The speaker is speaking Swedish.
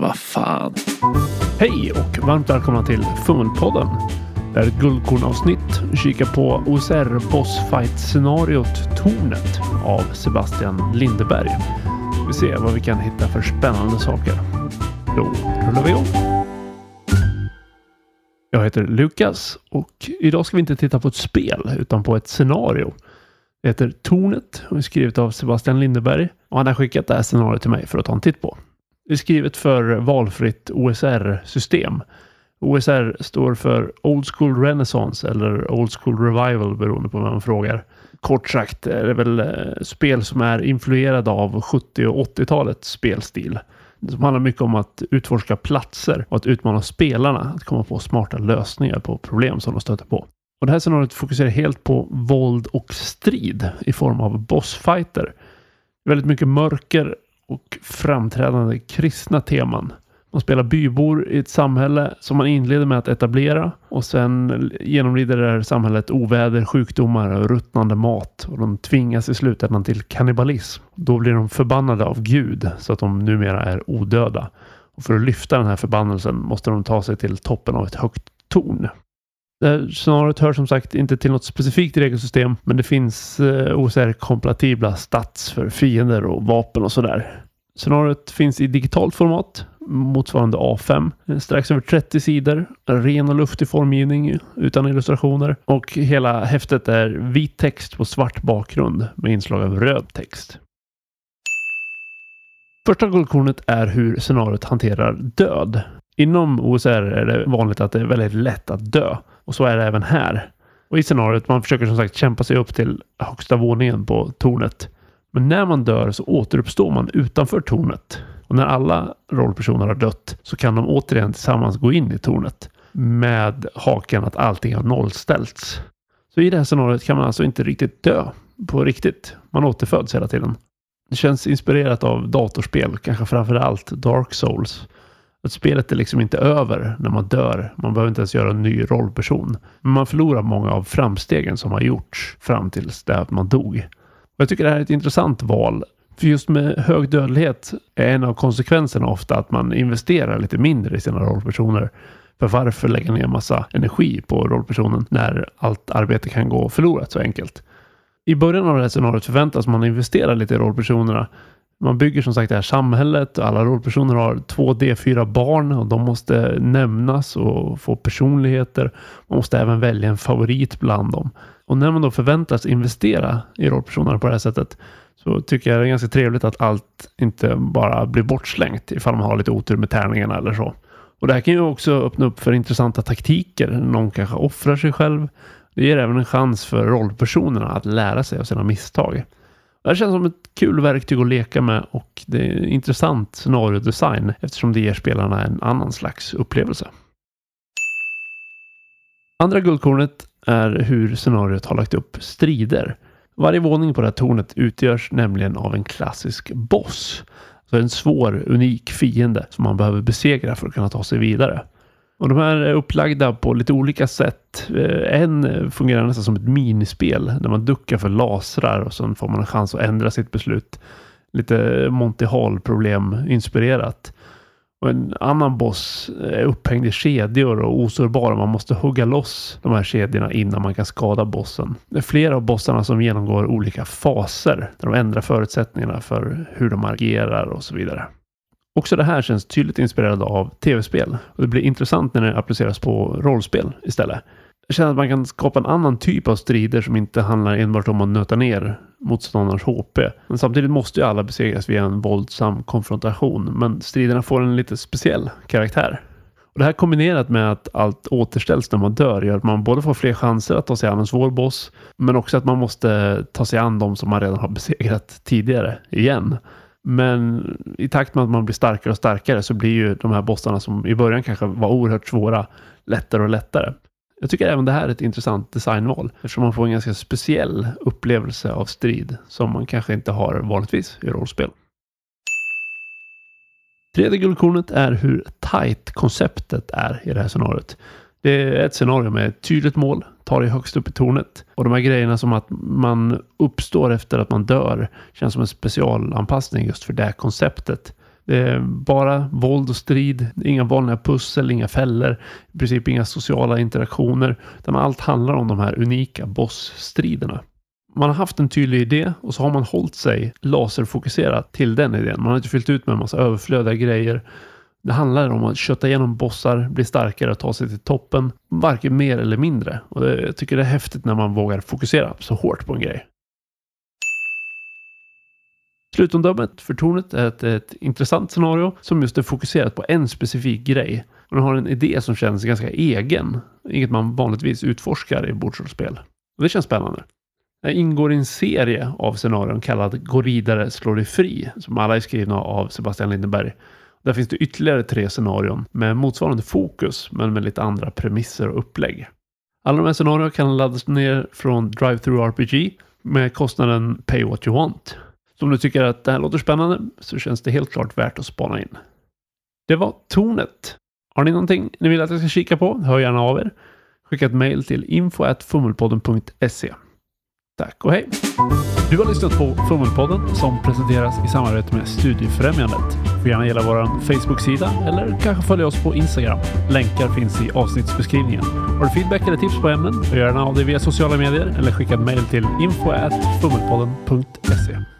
Vad fan. Hej och varmt välkomna till Fummelpodden. Det här är ett guldkornavsnitt. Vi kikar på OSR Bossfight-scenariot Tornet av Sebastian Lindeberg. Vi ser vad vi kan hitta för spännande saker. Då rullar vi igång. Jag heter Lukas och idag ska vi inte titta på ett spel utan på ett scenario. Det heter Tornet och är skrivet av Sebastian Lindeberg och han har skickat det här scenariot till mig för att ta en titt på. Det är skrivet för valfritt OSR-system. OSR står för Old School Renaissance eller Old School Revival beroende på vem man frågar. Kort sagt är det väl eh, spel som är influerade av 70 och 80-talets spelstil. Som handlar mycket om att utforska platser och att utmana spelarna att komma på smarta lösningar på problem som de stöter på. Och det här scenariot fokuserar helt på våld och strid i form av bossfighter. Väldigt mycket mörker och framträdande kristna teman. Man spelar bybor i ett samhälle som man inleder med att etablera och sen genomlider det här samhället oväder, sjukdomar och ruttnande mat och de tvingas i slutändan till kannibalism. Då blir de förbannade av Gud så att de numera är odöda. Och för att lyfta den här förbannelsen måste de ta sig till toppen av ett högt torn. Det här scenariot hör som sagt inte till något specifikt regelsystem, men det finns eh, OCR-kompatibla stats för fiender och vapen och sådär. Scenariot finns i digitalt format, motsvarande A5, strax över 30 sidor, ren och luftig formgivning utan illustrationer och hela häftet är vit text på svart bakgrund med inslag av röd text. Första guldkornet är hur scenariot hanterar död. Inom OSR är det vanligt att det är väldigt lätt att dö. Och så är det även här. Och i scenariot, man försöker som sagt kämpa sig upp till högsta våningen på tornet. Men när man dör så återuppstår man utanför tornet. Och när alla rollpersoner har dött så kan de återigen tillsammans gå in i tornet. Med haken att allting har nollställts. Så i det här scenariot kan man alltså inte riktigt dö på riktigt. Man återföds hela tiden. Det känns inspirerat av datorspel, kanske framför allt Dark Souls. Att spelet är liksom inte över när man dör. Man behöver inte ens göra en ny rollperson. Men man förlorar många av framstegen som har gjorts fram tills det att man dog. Och jag tycker det här är ett intressant val. För just med hög dödlighet är en av konsekvenserna ofta att man investerar lite mindre i sina rollpersoner. För varför lägga ner massa energi på rollpersonen när allt arbete kan gå förlorat så enkelt? I början av det här scenariot förväntas man investera lite i rollpersonerna man bygger som sagt det här samhället och alla rollpersoner har två D4 barn och de måste nämnas och få personligheter. Man måste även välja en favorit bland dem. Och när man då förväntas investera i rollpersonerna på det här sättet så tycker jag det är ganska trevligt att allt inte bara blir bortslängt ifall man har lite otur med tärningarna eller så. Och det här kan ju också öppna upp för intressanta taktiker. Någon kanske offrar sig själv. Det ger även en chans för rollpersonerna att lära sig av sina misstag. Det känns som ett kul verktyg att leka med och det är intressant scenariodesign eftersom det ger spelarna en annan slags upplevelse. Andra guldkornet är hur scenariot har lagt upp strider. Varje våning på det här tornet utgörs nämligen av en klassisk boss. Alltså en svår, unik fiende som man behöver besegra för att kunna ta sig vidare. Och de här är upplagda på lite olika sätt. Eh, en fungerar nästan som ett minispel där man duckar för lasrar och sen får man en chans att ändra sitt beslut. Lite Monty Hall-problem inspirerat. Och en annan boss är upphängd i kedjor och osårbar och man måste hugga loss de här kedjorna innan man kan skada bossen. Det är flera av bossarna som genomgår olika faser där de ändrar förutsättningarna för hur de agerar och så vidare. Också det här känns tydligt inspirerad av tv-spel och det blir intressant när det appliceras på rollspel istället. Jag känner att man kan skapa en annan typ av strider som inte handlar enbart om att nöta ner motståndarens HP. Men samtidigt måste ju alla besegras via en våldsam konfrontation. Men striderna får en lite speciell karaktär. Och det här kombinerat med att allt återställs när man dör gör att man både får fler chanser att ta sig an en svår boss men också att man måste ta sig an de som man redan har besegrat tidigare igen. Men i takt med att man blir starkare och starkare så blir ju de här bossarna som i början kanske var oerhört svåra lättare och lättare. Jag tycker även det här är ett intressant designval eftersom man får en ganska speciell upplevelse av strid som man kanske inte har vanligtvis i rollspel. Tredje guldkornet är hur tight konceptet är i det här scenariot. Det är ett scenario med ett tydligt mål, tar dig högst upp i tornet. Och de här grejerna som att man uppstår efter att man dör känns som en specialanpassning just för det här konceptet. Det är bara våld och strid, inga vanliga pussel, inga fällor, i princip inga sociala interaktioner. Utan allt handlar om de här unika bossstriderna. Man har haft en tydlig idé och så har man hållit sig laserfokuserat till den idén. Man har inte fyllt ut med en massa överflödiga grejer. Det handlar om att kötta igenom bossar, bli starkare och ta sig till toppen. Varken mer eller mindre. Och det, jag tycker det är häftigt när man vågar fokusera så hårt på en grej. Slutomdömet för tornet är ett, ett intressant scenario som just är fokuserat på en specifik grej. Och den har en idé som känns ganska egen. Inget man vanligtvis utforskar i bordsrollspel. Och det känns spännande. Det ingår i en serie av scenarion kallad Gå vidare, slå dig fri. Som alla är skrivna av Sebastian Lindeberg. Där finns det ytterligare tre scenarion med motsvarande fokus men med lite andra premisser och upplägg. Alla de här scenarierna kan laddas ner från Drive-Through RPG med kostnaden Pay What You Want. Så om du tycker att det här låter spännande så känns det helt klart värt att spana in. Det var Tornet. Har ni någonting ni vill att jag ska kika på? Hör gärna av er. Skicka ett mejl till info.fummelpodden.se. Tack och hej! Du har lyssnat på Fummelpodden som presenteras i samarbete med Studiefrämjandet. Du får gärna gilla vår Facebook-sida eller kanske följa oss på Instagram. Länkar finns i avsnittsbeskrivningen. Har du feedback eller tips på ämnen? Gör gärna av dig via sociala medier eller skicka ett mail till info.fummelpodden.se.